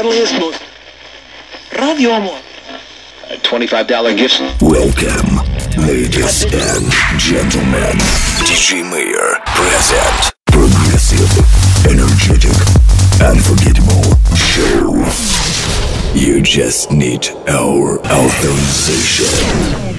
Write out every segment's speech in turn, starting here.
friendliest, most... Radio Amor. Uh, $25 gift. Welcome, ladies and gentlemen. DJ Mayor present progressive, energetic, unforgettable show. You just need our authorization.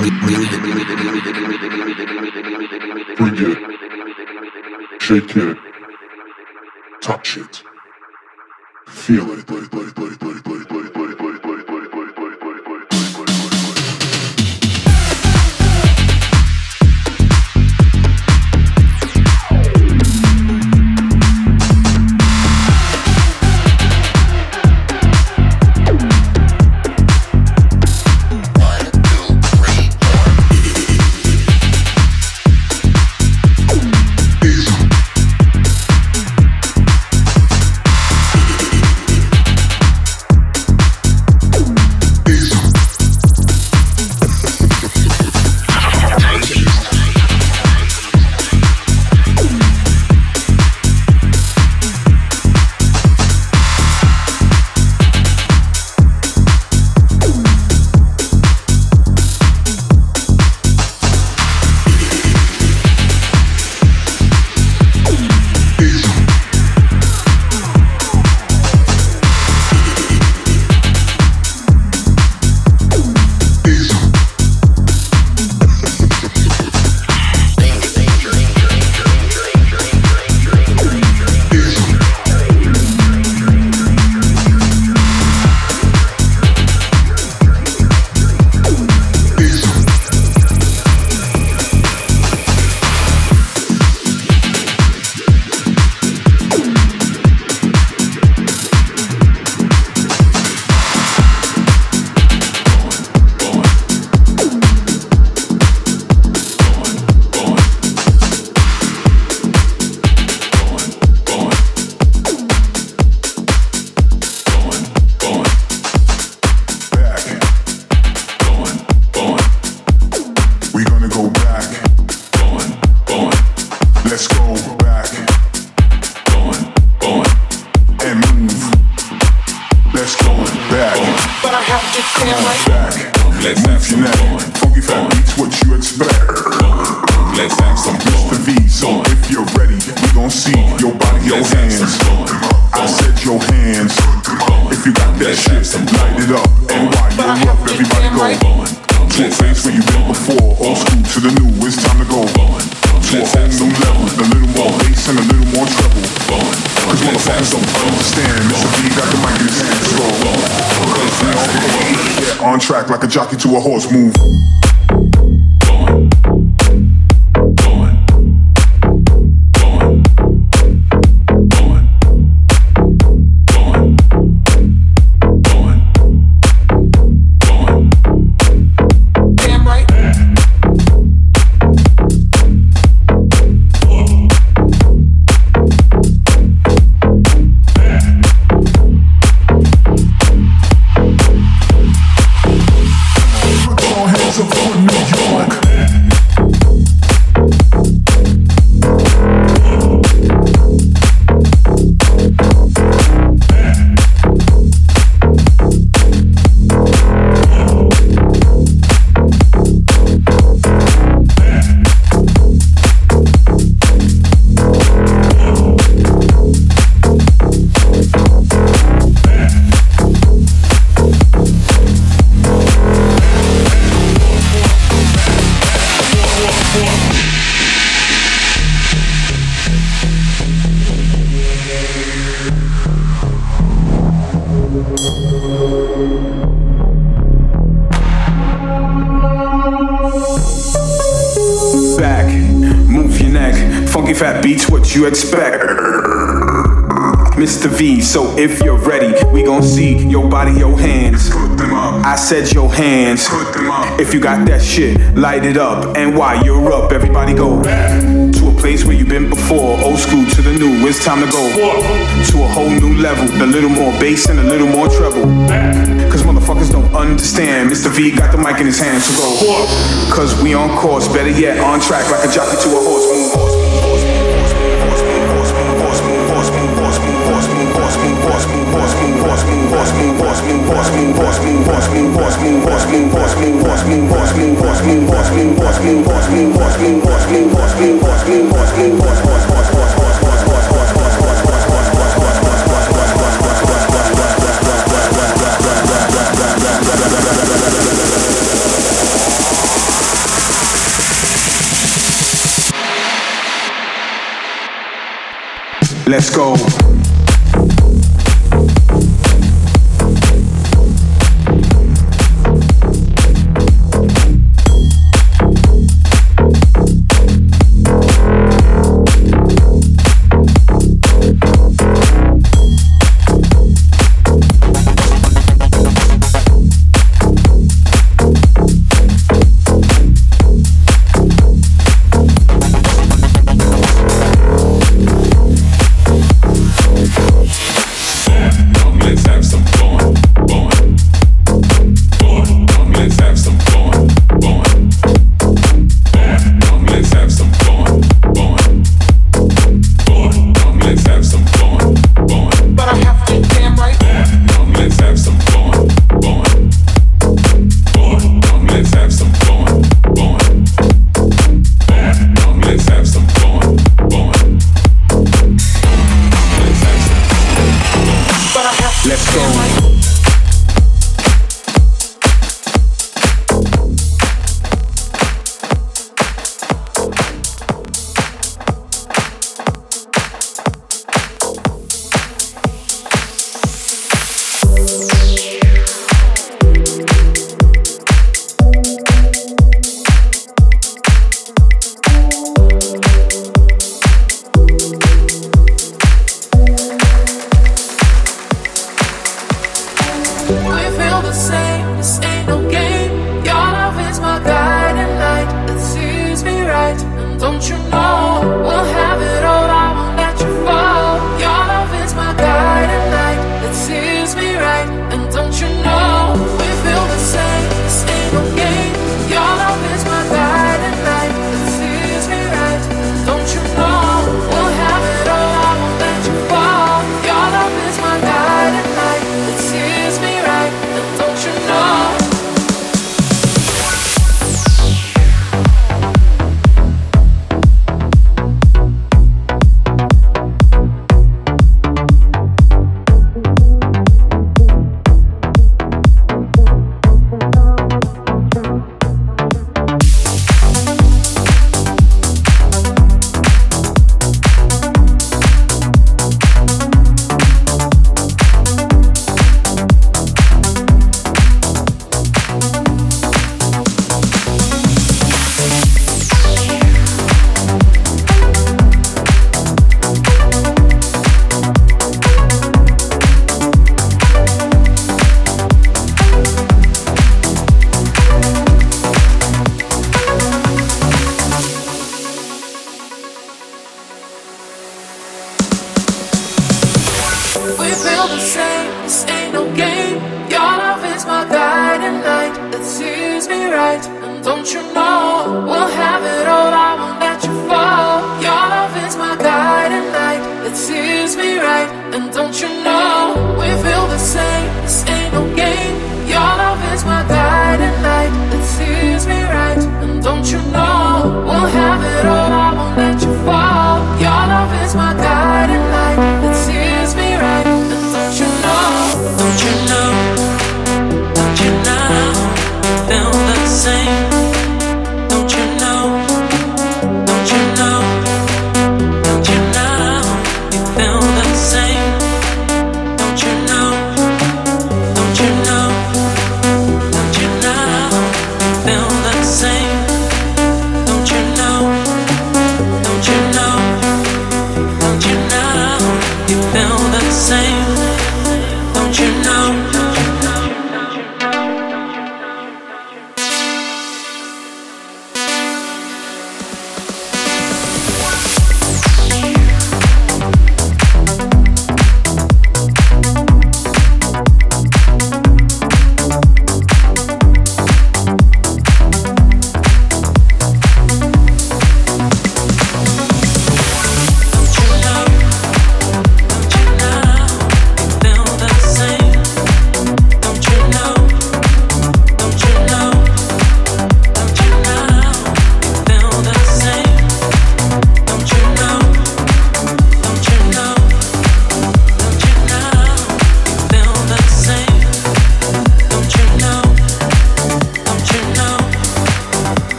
Bring it. Shake it. Touch it. Feel it. You expect? Mr. V, so if you're ready, we gon' see your body, your hands. I said your hands. If you got that shit, light it up. And while you're up, everybody go to a place where you've been before. Old school to the new, it's time to go to a whole new level. A little more bass and a little more treble. Cause motherfuckers don't understand. Mr. V got the mic in his hand, so go. Cause we on course, better yet, on track like a jockey to a horse. Move, horse, Let's go.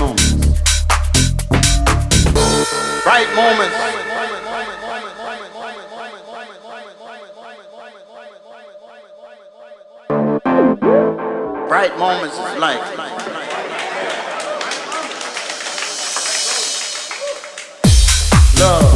Bright moments. Bright moments life. Love.